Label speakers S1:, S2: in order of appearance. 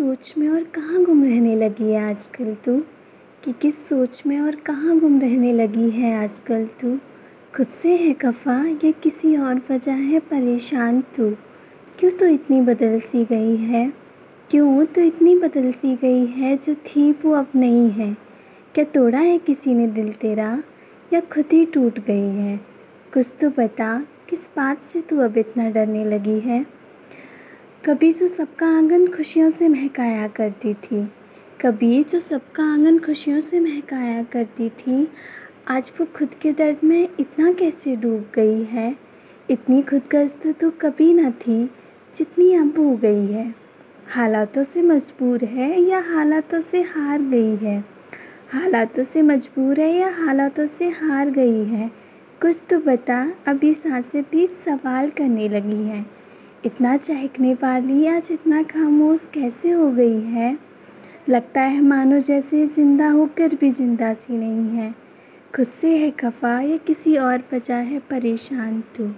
S1: सोच में और कहाँ गुम रहने लगी है आजकल तू? कि किस सोच में और कहाँ गुम रहने लगी है आजकल तू? खुद से है खफा या किसी और वजह है परेशान तू? क्यों तो इतनी बदल सी गई है? क्यों तो इतनी बदल सी गई है जो थी वो अब नहीं है? क्या तोड़ा है किसी ने दिल तेरा? या खुद ही टूट गई है? कुछ तो बता, किस बात से तू अब इतना डरने लगी है? कभी जो सबका आँगन खुशियों से महकाया करती थी, कभी जो सबका आँगन खुशियों से महकाया करती थी, आज वो खुद के दर्द में इतना कैसे डूब गई है? इतनी खुदगर्ज तो कभी ना थी जितनी अब हो गई है। हालातों से मजबूर है या हालातों से हार गई है? हालातों से मजबूर है या हालातों से हार गई है? कुछ तो बता अभी साँसें भी सवाल करने लगी हैं। इतना चहकने वाली आज इतना खामोश कैसे हो गई है? लगता है मानो जैसे ज़िंदा होकर भी ज़िंदा सी नहीं है। खुद से है खफा या किसी और वजह है परेशान तू।